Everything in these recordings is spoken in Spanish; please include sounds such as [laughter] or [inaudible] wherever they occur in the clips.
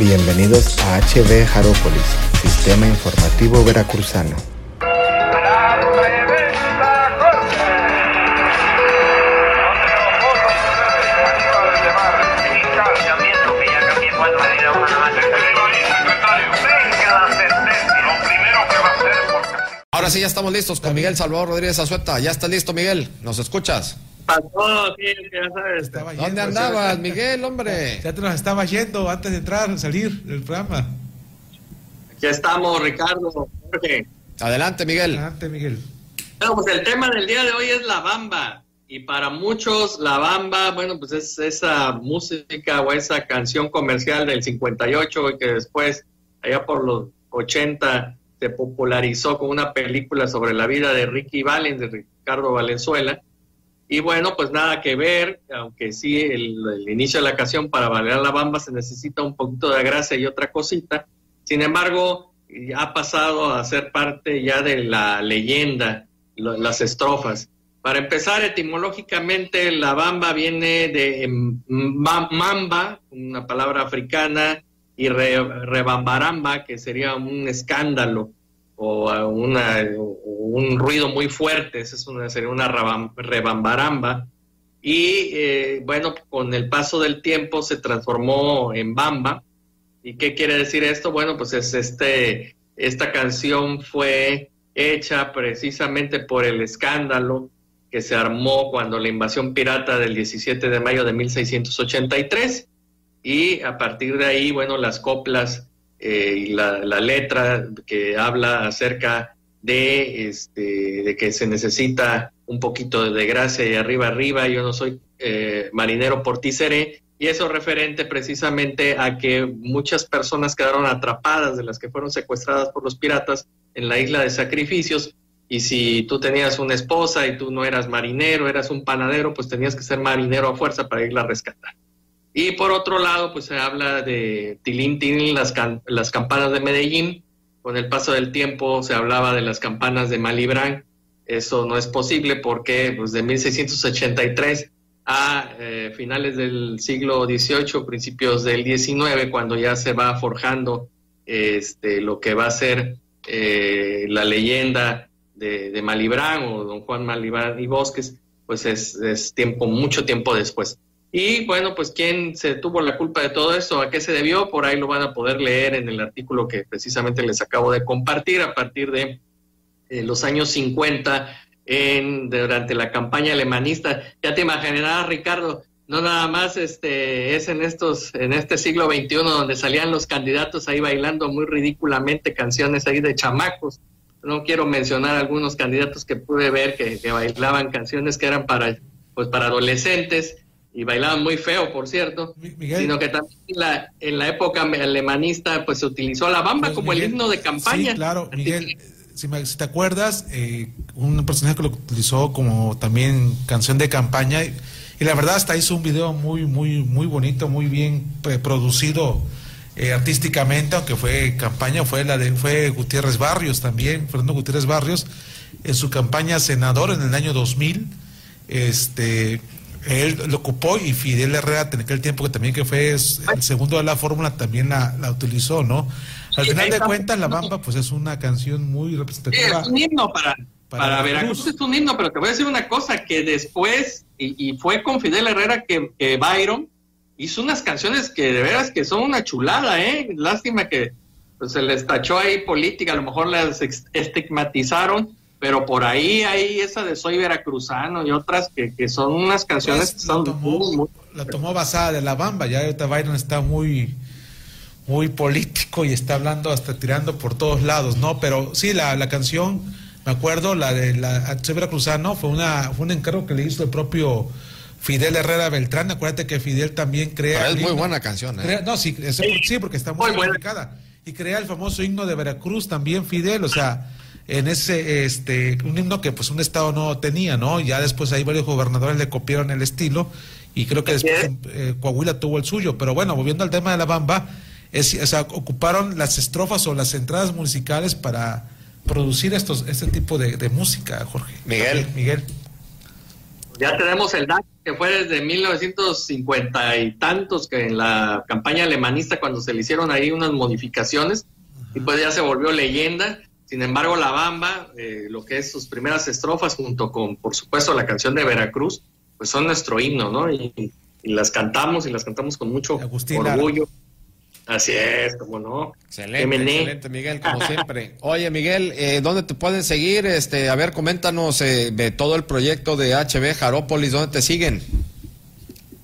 Bienvenidos a HB Jarópolis, Sistema Informativo Veracruzano. Ahora sí, ya estamos listos con Miguel Salvador Rodríguez Azueta. Ya está listo, Miguel. ¿Nos escuchas? Pasó, sí, ya sabes. Estaba ¿Dónde yendo, andabas, sea, Miguel, hombre? Ya te nos estaba yendo antes de entrar, salir del programa. Aquí estamos, Ricardo, Jorge. Adelante, Miguel. Adelante, Miguel. Bueno, pues el tema del día de hoy es la bamba. Y para muchos, la bamba, bueno, pues es esa música o esa canción comercial del 58 y que después, allá por los 80, se popularizó con una película sobre la vida de Ricky Valens, de Ricardo Valenzuela. Y bueno, pues nada que ver, aunque sí, el, inicio de la canción para bailar la bamba se necesita un poquito de gracia y otra cosita. Sin embargo, ha pasado a ser parte ya de la leyenda, las estrofas. Para empezar, etimológicamente, la bamba viene de em, ma- mamba, una palabra africana, y re- rebambaramba, que sería un escándalo o una, un ruido muy fuerte, esa es una, sería una rebambaramba. Y eh, bueno, con el paso del tiempo se transformó en bamba. ¿Y qué quiere decir esto? Bueno, pues es este, esta canción fue hecha precisamente por el escándalo que se armó cuando la invasión pirata del 17 de mayo de 1683 y a partir de ahí, bueno, las coplas eh, y la, la letra que habla acerca de, este, de que se necesita un poquito de gracia y arriba, arriba, yo no soy eh, marinero seré, y eso referente precisamente a que muchas personas quedaron atrapadas de las que fueron secuestradas por los piratas en la isla de sacrificios, y si tú tenías una esposa y tú no eras marinero, eras un panadero, pues tenías que ser marinero a fuerza para irla a rescatar. Y por otro lado, pues se habla de Tilín Tilín, las, can- las campanas de Medellín. Con el paso del tiempo se hablaba de las campanas de Malibran. Eso no es posible porque pues, de 1683 a eh, finales del siglo XVIII, principios del XIX, cuando ya se va forjando este, lo que va a ser eh, la leyenda de, de Malibran o don Juan Malibran y Bosques, pues es, es tiempo, mucho tiempo después. Y bueno, pues quién se tuvo la culpa de todo esto, a qué se debió, por ahí lo van a poder leer en el artículo que precisamente les acabo de compartir a partir de eh, los años 50 en, durante la campaña alemanista. Ya te imaginarás, Ricardo, no nada más este es en estos en este siglo XXI donde salían los candidatos ahí bailando muy ridículamente canciones ahí de chamacos. No quiero mencionar algunos candidatos que pude ver que, que bailaban canciones que eran para pues para adolescentes y bailaban muy feo, por cierto, Mi- Miguel. sino que también en la, en la época alemanista pues se utilizó la bamba Pues, como Miguel, el himno de campaña. Sí, claro, Miguel. que- Si, me- si te acuerdas, eh, un personaje que lo utilizó como también canción de campaña y, y la verdad hasta hizo un video muy, muy, muy bonito, muy bien eh, producido eh, artísticamente, aunque fue campaña, fue la de fue Gutiérrez Barrios también, Fernando Gutiérrez Barrios, en su campaña senador en el año 2000, este él lo ocupó y Fidel Herrera en aquel tiempo que también que fue el segundo de la fórmula también la, la utilizó, ¿no? Al Sí, final de cuentas la Bamba pues es una canción muy representativa. es un himno para, para para, Veracruz. Es un himno, pero te voy a decir una cosa, que después, y, y fue con Fidel Herrera que, que Byron hizo unas canciones que de veras que son una chulada, ¿eh? Lástima que pues, se les tachó ahí política, a lo mejor las estigmatizaron, pero por ahí hay esa de Soy Veracruzano y otras que, que son unas canciones Pues, que son tomó, muy, muy- la tomó basada de la Bamba, ya ahorita Byron está muy muy político y está hablando hasta tirando por todos lados, ¿no? Pero sí, la, la canción, me acuerdo, la de la Acción Veracruzano, fue, una, fue un encargo que le hizo el propio Fidel Herrera Beltrán. Acuérdate que Fidel también crea. Pero es muy himno- buena canción, ¿eh? crea- no, sí, sí, porque está muy Muy buena. complicada. Y crea el famoso himno de Veracruz también, Fidel, o sea, en ese, este, un himno que pues un estado no tenía, ¿no? Ya después ahí varios gobernadores le copiaron el estilo y creo que después eh, Coahuila tuvo el suyo. Pero bueno, volviendo al tema de la bamba, es, o sea, ocuparon las estrofas o las entradas musicales para producir estos, este tipo de, de música, Jorge. Miguel. Miguel. Ya tenemos el dato que fue desde 1950 y tantos que en la campaña alemanista cuando se le hicieron ahí unas modificaciones y pues ya se volvió leyenda. Sin embargo, La Bamba, eh, lo que es sus primeras estrofas junto con, por supuesto, la canción de Veracruz, pues son nuestro himno, ¿no? Y, y las cantamos y las cantamos con mucho orgullo. Así es, como no. Excelente, excelente, Miguel, como siempre. Oye, Miguel, eh, ¿dónde te pueden seguir? Este, a ver, coméntanos eh, de todo el proyecto de HB Jarópolis, ¿dónde te siguen?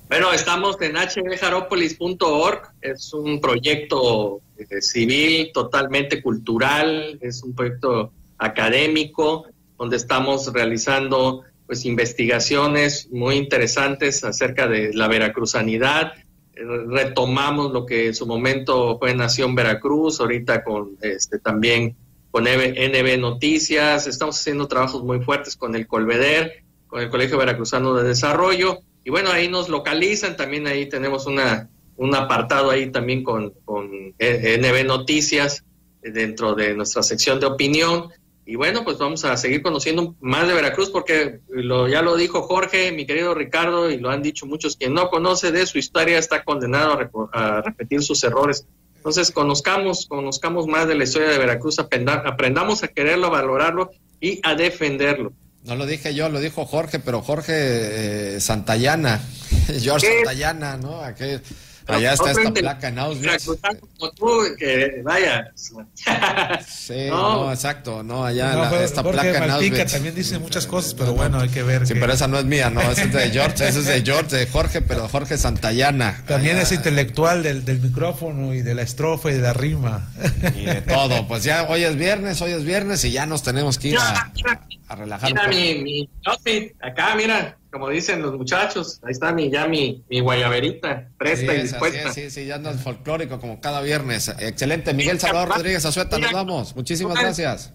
Bueno, estamos en hbjaropolis.org, es un proyecto eh, civil totalmente cultural, es un proyecto académico donde estamos realizando pues investigaciones muy interesantes acerca de la veracruzanidad, retomamos lo que en su momento fue Nación Veracruz, ahorita con este también con NB Noticias, estamos haciendo trabajos muy fuertes con el Colveder, con el Colegio Veracruzano de Desarrollo, y bueno, ahí nos localizan, también ahí tenemos una, un apartado ahí también con, con NB Noticias dentro de nuestra sección de opinión, y bueno, pues vamos a seguir conociendo más de Veracruz porque lo, ya lo dijo Jorge, mi querido Ricardo, y lo han dicho muchos, quien no conoce de su historia está condenado a, repetir sus errores. Entonces, conozcamos, conozcamos más de la historia de Veracruz, aprendamos a quererlo, a valorarlo y a defenderlo. No lo dije yo, lo dijo Jorge, pero Jorge eh, Santayana, [laughs] George Santayana, ¿no? Aquel, Allá está esta placa en Auschwitz. Como tú, que vaya. Sí, [laughs] no, exacto, no, allá no, esta placa en Auschwitz. también dice muchas cosas, pero bueno, hay que ver. Sí, pero esa no es mía, no, esa es de George, esa es de George, de Jorge, pero Jorge Santayana. También es intelectual del, del micrófono y de la estrofa y de la rima. Y de todo, pues ya hoy es viernes, hoy es viernes y ya nos tenemos que ir a, a relajar. Mira mi, mi outfit, acá, mira como dicen los muchachos, ahí está mi, ya mi, mi guayaberita, presta y dispuesta. Sí, sí, ya anda el folclórico como cada viernes. Excelente. Miguel Salvador Rodríguez Azueta, nos vamos. Muchísimas gracias.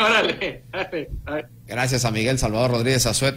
Órale. [laughs] Gracias a Miguel Salvador Rodríguez Azueta.